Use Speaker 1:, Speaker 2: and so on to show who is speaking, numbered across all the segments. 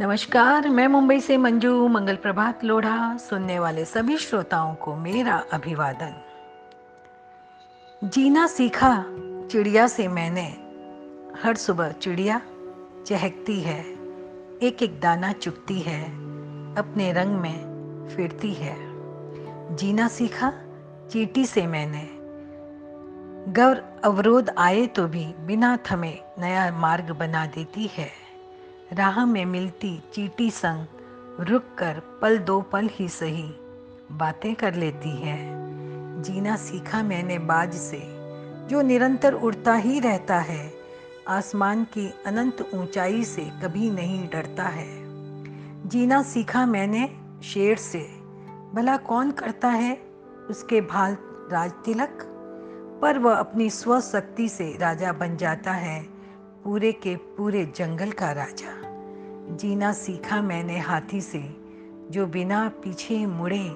Speaker 1: नमस्कार, मैं मुंबई से मंजू मंगल प्रभात लोढ़ा, सुनने वाले सभी श्रोताओं को मेरा अभिवादन। जीना सीखा, चिड़िया से मैंने। हर सुबह चिड़िया चहकती है एक एक दाना चुगती है, अपने रंग में फिरती है। जीना सीखा, चीटी से मैंने। गौर अवरोध आए तो भी बिना थमे नया मार्ग बना देती है। राह में मिलती चीटी संग, रुक कर पल दो पल ही सही, बातें कर लेती है। जीना सीखा मैंने बाज से, जो निरंतर उड़ता ही रहता है, आसमान की अनंत ऊंचाई से कभी नहीं डरता है। जीना सीखा मैंने शेर से, भला कौन करता है उसके भाल राज तिलक? पर वह अपनी स्वशक्ति से राजा बन जाता है पूरे के पूरे जंगल का राजा। जीना सीखा मैंने हाथी से, जो बिना पीछे मुड़े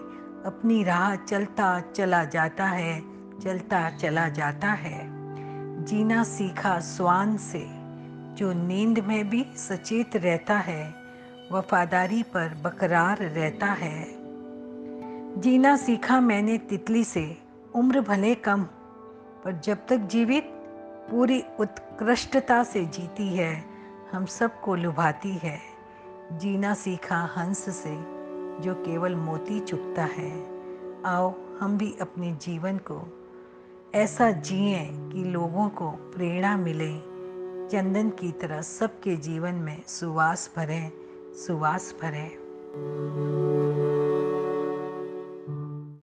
Speaker 1: अपनी राह चलता चला जाता है, चलता चला जाता है। जीना सीखा स्वान से, जो नींद में भी सचेत रहता है, वफादारी पर बकरार रहता है। जीना सीखा मैंने तितली से, उम्र भले कम पर जब तक जीवित पूरी उत्कृष्टता से जीती है, हम सबको लुभाती है। जीना सीखा हंस से, जो केवल मोती चुकता है। आओ, हम भी अपने जीवन को ऐसा जिए कि लोगों को प्रेरणा मिले। चंदन की तरह सबके जीवन में सुवास भरे सुवास भरे।